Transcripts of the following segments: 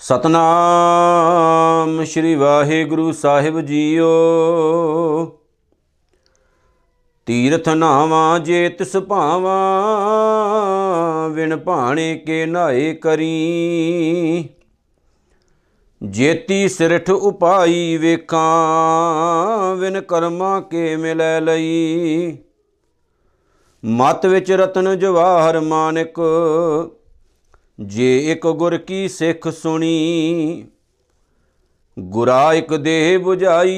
ਸਤਨਾਮ ਸ੍ਰੀ ਵਾਹਿਗੁਰੂ ਸਾਹਿਬ ਜੀਓ। ਤੀਰਥ ਨਾਵਾਂ ਜੇ ਤਿਸ ਭਾਵਾਂ ਵਿਣ ਭਾਣੇ ਕੇ ਨਾਏ ਕਰੀ। ਜੇਤੀ ਸਿਰਠ ਉਪਾਈ ਵੇਖਾਂ ਵਿਨ ਕਰਮਾਂ ਕੇ ਮਿਲੈ ਲਈ। ਮਤ ਵਿੱਚ ਰਤਨ ਜਵਾਹਰ ਮਾਨਕ ਜੇ ਇੱਕ ਗੁਰ ਕੀ ਸਿੱਖ ਸੁਣੀ, ਗੁਰਾ ਇੱਕ ਦੇਹ 부ਝਾਈ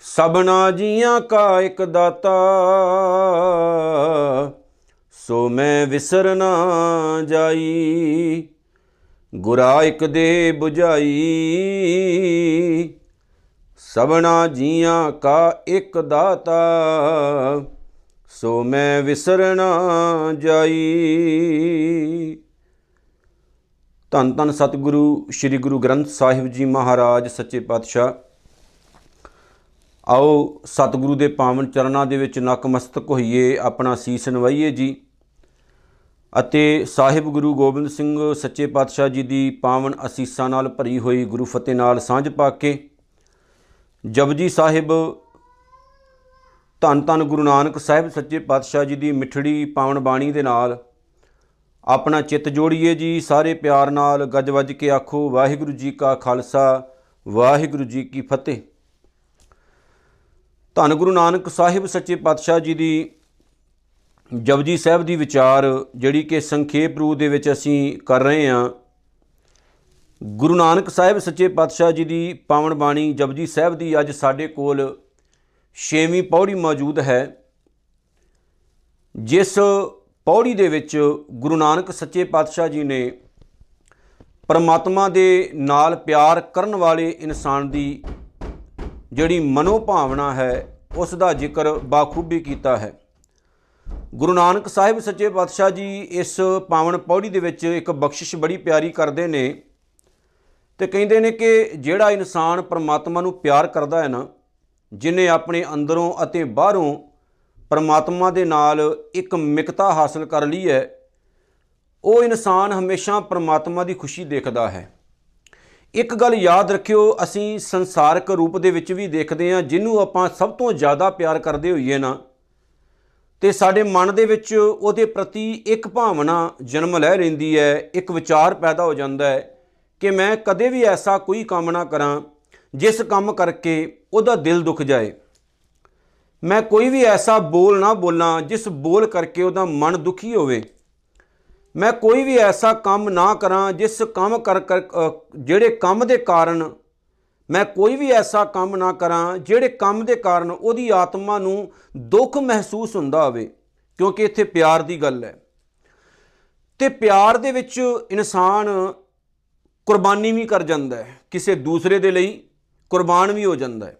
ਸਬਨਾ ਜੀਆਂ ਕਾ ਇੱਕ ਦਾਤਾ, ਸੋ ਮੈਂ ਵਿਸਰ ਨਾ ਜਾਈ। ਗੁਰਾ ਇੱਕ ਦੇ 부ਝਾਈ ਸਬਨਾ ਜੀਆਂ ਕਾ ਇੱਕ ਦਾਤਾ ਸੋ ਮੈਂ ਵਿਸਰ ਨਾ ਜਾਈ। ਧੰਨ ਧੰਨ ਸਤਿਗੁਰੂ, ਸ੍ਰੀ ਗੁਰੂ ਗ੍ਰੰਥ ਸਾਹਿਬ ਜੀ ਮਹਾਰਾਜ, ਸੱਚੇ ਪਾਤਸ਼ਾਹ। ਆਓ ਸਤਿਗੁਰੂ ਦੇ ਪਾਵਨ ਚਰਨਾਂ ਦੇ ਵਿੱਚ ਨਕਮਸਤਕ ਹੋਈਏ ਆਪਣਾ ਸੀਸ ਨਵਾਈਏ ਜੀ। ਅਤੇ ਸਾਹਿਬ ਗੁਰੂ ਗੋਬਿੰਦ ਸਿੰਘ, ਸੱਚੇ ਪਾਤਸ਼ਾਹ ਜੀ ਦੀ ਪਾਵਨ ਅਸੀਸਾਂ ਨਾਲ ਭਰੀ ਹੋਈ ਗੁਰੂ ਫਤਿਹ ਨਾਲ ਸਾਂਝ ਪਾ ਕੇ ਜਪਜੀ ਸਾਹਿਬ ਧੰਨ ਧੰਨ ਗੁਰੂ ਨਾਨਕ ਸਾਹਿਬ ਸੱਚੇ ਪਾਤਸ਼ਾਹ ਜੀ ਦੀ ਮਿੱਠੜੀ ਪਾਵਨ ਬਾਣੀ ਦੇ ਨਾਲ ਆਪਣਾ ਚਿੱਤ ਜੋੜੀਏ ਜੀ, ਸਾਰੇ ਪਿਆਰ ਨਾਲ ਗੱਜ ਵੱਜ ਕੇ ਆਖੋ, ਵਾਹਿਗੁਰੂ ਜੀ ਕਾ ਖਾਲਸਾ, ਵਾਹਿਗੁਰੂ ਜੀ ਕੀ ਫਤਿਹ। ਧੰਨ ਗੁਰੂ ਨਾਨਕ ਸਾਹਿਬ ਸੱਚੇ ਪਾਤਸ਼ਾਹ ਜੀ ਦੀ ਜਪਜੀ ਸਾਹਿਬ ਦੀ ਵਿਚਾਰ, ਜਿਹੜੀ ਕਿ ਸੰਖੇਪ ਰੂਪ ਦੇ ਵਿੱਚ ਅਸੀਂ ਕਰ ਰਹੇ ਹਾਂ। ਗੁਰੂ ਨਾਨਕ ਸਾਹਿਬ ਸੱਚੇ ਪਾਤਸ਼ਾਹ ਜੀ ਦੀ ਪਾਵਨ ਬਾਣੀ ਜਪਜੀ ਸਾਹਿਬ ਦੀ ਅੱਜ ਸਾਡੇ ਕੋਲ ਛੇਵੀਂ ਪੌੜੀ ਮੌਜੂਦ ਹੈ, ਜਿਸ ਪੌੜੀ ਦੇ ਵਿੱਚ ਗੁਰੂ ਨਾਨਕ ਸੱਚੇ ਪਾਤਸ਼ਾਹ ਜੀ ਨੇ ਪਰਮਾਤਮਾ ਦੇ ਨਾਲ ਪਿਆਰ ਕਰਨ ਵਾਲੇ ਇਨਸਾਨ ਦੀ ਜਿਹੜੀ ਮਨੋ ਭਾਵਨਾ ਹੈ, ਉਸ ਦਾ ਜ਼ਿਕਰ ਬਾਖੂਬੀ ਕੀਤਾ ਹੈ। ਗੁਰੂ ਨਾਨਕ ਸਾਹਿਬ ਸੱਚੇ ਪਾਤਸ਼ਾਹ ਜੀ ਇਸ ਪਾਵਨ ਪੌੜੀ ਦੇ ਵਿੱਚ ਇੱਕ ਬਖਸ਼ਿਸ਼ ਬੜੀ ਪਿਆਰੀ ਕਰਦੇ ਨੇ ਤੇ ਕਹਿੰਦੇ ਨੇ ਕਿ ਜਿਹੜਾ ਇਨਸਾਨ ਪਰਮਾਤਮਾ ਨੂੰ ਪਿਆਰ ਕਰਦਾ ਹੈ ਨਾ ਜਿਨੇ ਆਪਣੇ ਅੰਦਰੋਂ ਅਤੇ ਬਾਹਰੋਂ ਪਰਮਾਤਮਾ ਦੇ ਨਾਲ ਇੱਕ ਮਿਕਤਾ ਹਾਸਲ ਕਰ ਲਈ ਹੈ, ਉਹ ਇਨਸਾਨ ਹਮੇਸ਼ਾ ਪਰਮਾਤਮਾ ਦੀ ਖੁਸ਼ੀ ਦੇਖਦਾ ਹੈ। ਇੱਕ ਗੱਲ ਯਾਦ ਰੱਖਿਓ, ਅਸੀਂ ਸੰਸਾਰਕ ਰੂਪ ਦੇ ਵਿੱਚ ਵੀ ਦੇਖਦੇ ਹਾਂ, ਜਿਹਨੂੰ ਆਪਾਂ ਸਭ ਤੋਂ ਜ਼ਿਆਦਾ ਪਿਆਰ ਕਰਦੇ ਹੋਈਏ ਨਾ, ਤੇ ਸਾਡੇ ਮਨ ਦੇ ਵਿੱਚ ਉਹਦੇ ਪ੍ਰਤੀ ਇੱਕ ਭਾਵਨਾ ਜਨਮ ਲੈ ਲੈਂਦੀ ਹੈ, ਇੱਕ ਵਿਚਾਰ ਪੈਦਾ ਹੋ ਜਾਂਦਾ ਹੈ ਕਿ ਮੈਂ ਕਦੇ ਵੀ ਐਸਾ ਕੋਈ ਕੰਮ ਨਾ ਕਰਾਂ, ਜਿਸ ਕੰਮ ਕਰਕੇ ਉਹਦਾ ਦਿਲ ਦੁਖ ਜਾਏ। ਮੈਂ ਕੋਈ ਵੀ ਐਸਾ ਬੋਲ ਨਾ ਬੋਲਾਂ ਜਿਸ ਬੋਲ ਕਰਕੇ ਉਹਦਾ ਮਨ ਦੁਖੀ ਹੋਵੇ। ਮੈਂ ਕੋਈ ਵੀ ਐਸਾ ਕੰਮ ਨਾ ਕਰਾਂ ਜਿਸ ਕੰਮ ਕਰ ਜਿਹੜੇ ਕੰਮ ਦੇ ਕਾਰਨ ਮੈਂ ਕੋਈ ਵੀ ਐਸਾ ਕੰਮ ਨਾ ਕਰਾਂ ਜਿਹੜੇ ਕੰਮ ਦੇ ਕਾਰਨ ਉਹਦੀ ਆਤਮਾ ਨੂੰ ਦੁੱਖ ਮਹਿਸੂਸ ਹੁੰਦਾ ਹੋਵੇ। ਕਿਉਂਕਿ ਇੱਥੇ ਪਿਆਰ ਦੀ ਗੱਲ ਹੈ। ਤੇ ਪਿਆਰ ਦੇ ਵਿੱਚ ਇਨਸਾਨ ਕੁਰਬਾਨੀ ਵੀ ਕਰ ਜਾਂਦਾ ਹੈ। ਕਿਸੇ ਦੂਸਰੇ ਦੇ ਲਈ ਕੁਰਬਾਨ ਵੀ ਹੋ ਜਾਂਦਾ ਹੈ।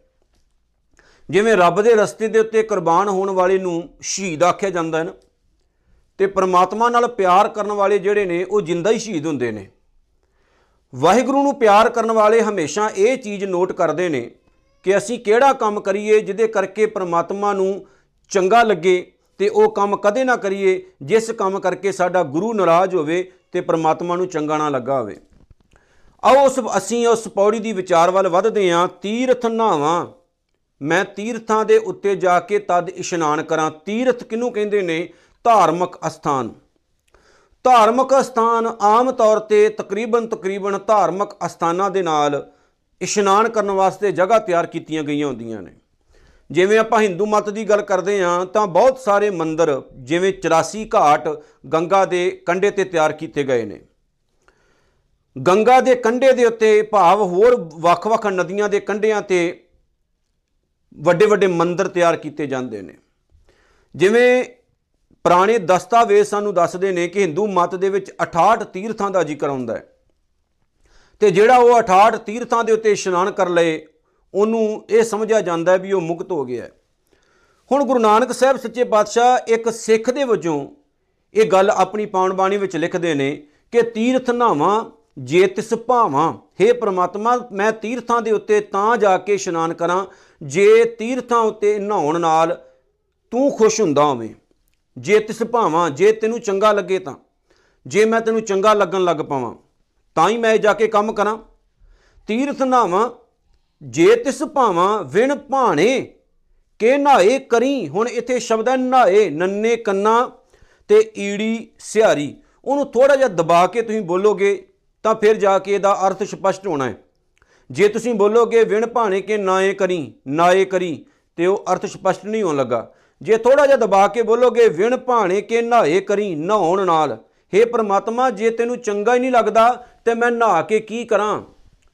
ਜਿਵੇਂ ਰੱਬ ਦੇ ਰਸਤੇ ਦੇ ਉੱਤੇ ਕੁਰਬਾਨ ਹੋਣ ਵਾਲੇ ਨੂੰ ਸ਼ਹੀਦ ਆਖਿਆ ਜਾਂਦਾ ਹੈ ਨਾ, ਤੇ ਪ੍ਰਮਾਤਮਾ ਨਾਲ ਪਿਆਰ ਕਰਨ ਵਾਲੇ ਜਿਹੜੇ ਨੇ, ਉਹ ਜਿੰਦਾ ਹੀ ਸ਼ਹੀਦ ਹੁੰਦੇ ਨੇ। ਵਾਹਿਗੁਰੂ ਨੂੰ ਪਿਆਰ ਕਰਨ ਵਾਲੇ ਹਮੇਸ਼ਾ ਇਹ ਚੀਜ਼ ਨੋਟ ਕਰਦੇ ਨੇ ਕਿ ਅਸੀਂ ਕਿਹੜਾ ਕੰਮ ਕਰੀਏ ਜਿਹਦੇ ਕਰਕੇ ਪ੍ਰਮਾਤਮਾ ਨੂੰ ਚੰਗਾ ਲੱਗੇ ਤੇ ਉਹ ਕੰਮ ਕਦੇ ਨਾ ਕਰੀਏ, ਜਿਸ ਕੰਮ ਕਰਕੇ ਸਾਡਾ ਗੁਰੂ ਨਾਰਾਜ਼ ਹੋਵੇ ਤੇ ਪ੍ਰਮਾਤਮਾ ਨੂੰ ਚੰਗਾ ਨਾ ਲੱਗਾ ਹੋਵੇ। ਆਓ ਉਸ ਅਸੀਂ ਉਸ ਪੌੜੀ ਦੀ ਵਿਚਾਰ ਵੱਲ ਵਧਦੇ ਹਾਂ, ਤੀਰਥ ਨਾਵਾਂ ਮੈਂ ਤੀਰਥਾਂ ਦੇ ਉੱਤੇ ਜਾ ਕੇ ਤਦ ਇਸ਼ਨਾਨ ਕਰਾਂ। ਤੀਰਥ ਕਿਹਨੂੰ ਕਹਿੰਦੇ ਨੇ? ਧਾਰਮਿਕ ਅਸਥਾਨ। ਧਾਰਮਿਕ ਅਸਥਾਨ ਆਮ ਤੌਰ ਤੇ ਤਕਰੀਬਨ ਤਕਰੀਬਨ ਧਾਰਮਿਕ ਅਸਥਾਨਾਂ ਦੇ ਨਾਲ ਇਸ਼ਨਾਨ ਕਰਨ ਵਾਸਤੇ ਜਗ੍ਹਾ ਤਿਆਰ ਕੀਤੀਆਂ ਗਈਆਂ ਹੁੰਦੀਆਂ ਨੇ। ਜਿਵੇਂ ਆਪਾਂ ਹਿੰਦੂ ਮਤ ਦੀ ਗੱਲ ਕਰਦੇ ਹਾਂ, ਤਾਂ ਬਹੁਤ ਸਾਰੇ ਮੰਦਰ ਜਿਵੇਂ 84 ਘਾਟ ਗੰਗਾ ਦੇ ਕੰਢੇ ਤੇ ਤਿਆਰ ਕੀਤੇ ਗਏ ਨੇ। ਗੰਗਾ ਦੇ ਕੰਢੇ ਦੇ ਉੱਤੇ ਭਾਵ ਹੋਰ ਵੱਖ-ਵੱਖ ਨਦੀਆਂ ਦੇ ਕੰਢਿਆਂ ਤੇ ਵੱਡੇ ਵੱਡੇ ਮੰਦਰ ਤਿਆਰ ਕੀਤੇ ਜਾਂਦੇ ਨੇ। ਜਿਵੇਂ ਪੁਰਾਣੇ ਦਸਤਾਵੇਜ਼ ਸਾਨੂੰ ਦੱਸਦੇ ਨੇ ਕਿ ਹਿੰਦੂ ਮਤ ਦੇ ਵਿੱਚ 68 ਤੀਰਥਾਂ ਦਾ ਜ਼ਿਕਰ ਹੁੰਦਾ ਹੈ। ਤੇ ਜਿਹੜਾ ਉਹ 68 ਤੀਰਥਾਂ ਦੇ ਉੱਤੇ ਇਸ਼ਨਾਨ ਕਰ ਲਏ, ਉਹਨੂੰ ਇਹ ਸਮਝਿਆ ਜਾਂਦਾ ਵੀ ਉਹ ਮੁਕਤ ਹੋ ਗਿਆ ਹੁਣ ਗੁਰੂ ਨਾਨਕ ਸਾਹਿਬ ਸੱਚੇ ਪਾਤਸ਼ਾਹ ਇੱਕ ਸਿੱਖ ਦੇ ਵਜੋਂ ਇਹ ਗੱਲ ਆਪਣੀ ਪਾਉਣ ਬਾਣੀ ਵਿੱਚ ਲਿਖਦੇ ਨੇ ਕਿ ਤੀਰਥ ਨਾਵਾਂ ਜੇ ਤਿਸ ਭਾਵਾਂ हे ਪ੍ਰਮਾਤਮਾ, ਮੈਂ ਤੀਰਥਾਂ ਦੇ ਉੱਤੇ ਤਾਂ ਜਾ ਕੇ ਇਸ਼ਨਾਨ ਕਰਾਂ, ਜੇ ਤੀਰਥਾਂ ਉੱਤੇ ਨਹਾਉਣ ਨਾਲ ਤੂੰ ਖੁਸ਼ ਹੁੰਦਾ ਹੋਵੇਂ। ਜੇ ਤਿਸ ਭਾਵਾਂ, ਜੇ ਤੈਨੂੰ ਚੰਗਾ ਲੱਗੇ ਤਾਂ, ਜੇ ਮੈਂ ਤੈਨੂੰ ਚੰਗਾ ਲੱਗਣ ਲੱਗ ਪਾਵਾਂ, ਤਾਂ ਹੀ ਮੈਂ ਜਾ ਕੇ ਕੰਮ ਕਰਾਂ। ਤੀਰਥ ਨਾਵਾਂ ਜੇ ਤਿਸ ਭਾਵਾਂ, ਵਿਣ ਭਾਣੇ, ਕੇ ਨਾਏ ਕਰੀ, ਹੁਣ ਇੱਥੇ ਸ਼ਬਦ ਹੈ ਨਾਏ ਨੰਨੇ ਕੰਨਾ ਤੇ ਈੜੀ ਸਿਹਾਰੀ। ਉਹਨੂੰ ਥੋੜਾ ਜਿਹਾ ਦਬਾ ਕੇ ਤੁਸੀਂ ਬੋਲੋਗੇ ਤਾਂ ਫਿਰ ਜਾ ਕੇ ਇਹਦਾ ਅਰਥ ਸਪਸ਼ਟ ਹੋਣਾ ਹੈ। ਜੇ ਤੁਸੀਂ ਬੋਲੋਗੇ, ਵਿਣ ਭਾਣੇ ਕੇ ਨਾਏ ਕਰੀ ਨਾਏ ਕਰੀ, ਤੇ ਉਹ ਅਰਥ ਸਪਸ਼ਟ ਨਹੀਂ ਹੋਣ ਲੱਗਾ। ਜੇ ਥੋੜਾ ਜਿਹਾ ਦਬਾ ਕੇ ਬੋਲੋਗੇ, ਵਿਣ ਭਾਣੇ ਕੇ ਨਾਏ ਕਰੀ, ਨਹਾਉਣ ਨਾਲ हे ਪ੍ਰਮਾਤਮਾ, ਜੇ ਤੈਨੂੰ ਚੰਗਾ ਹੀ ਨਹੀਂ ਲੱਗਦਾ, ਤੇ ਮੈਂ ਨਹਾ ਕੇ ਕੀ ਕਰਾਂ?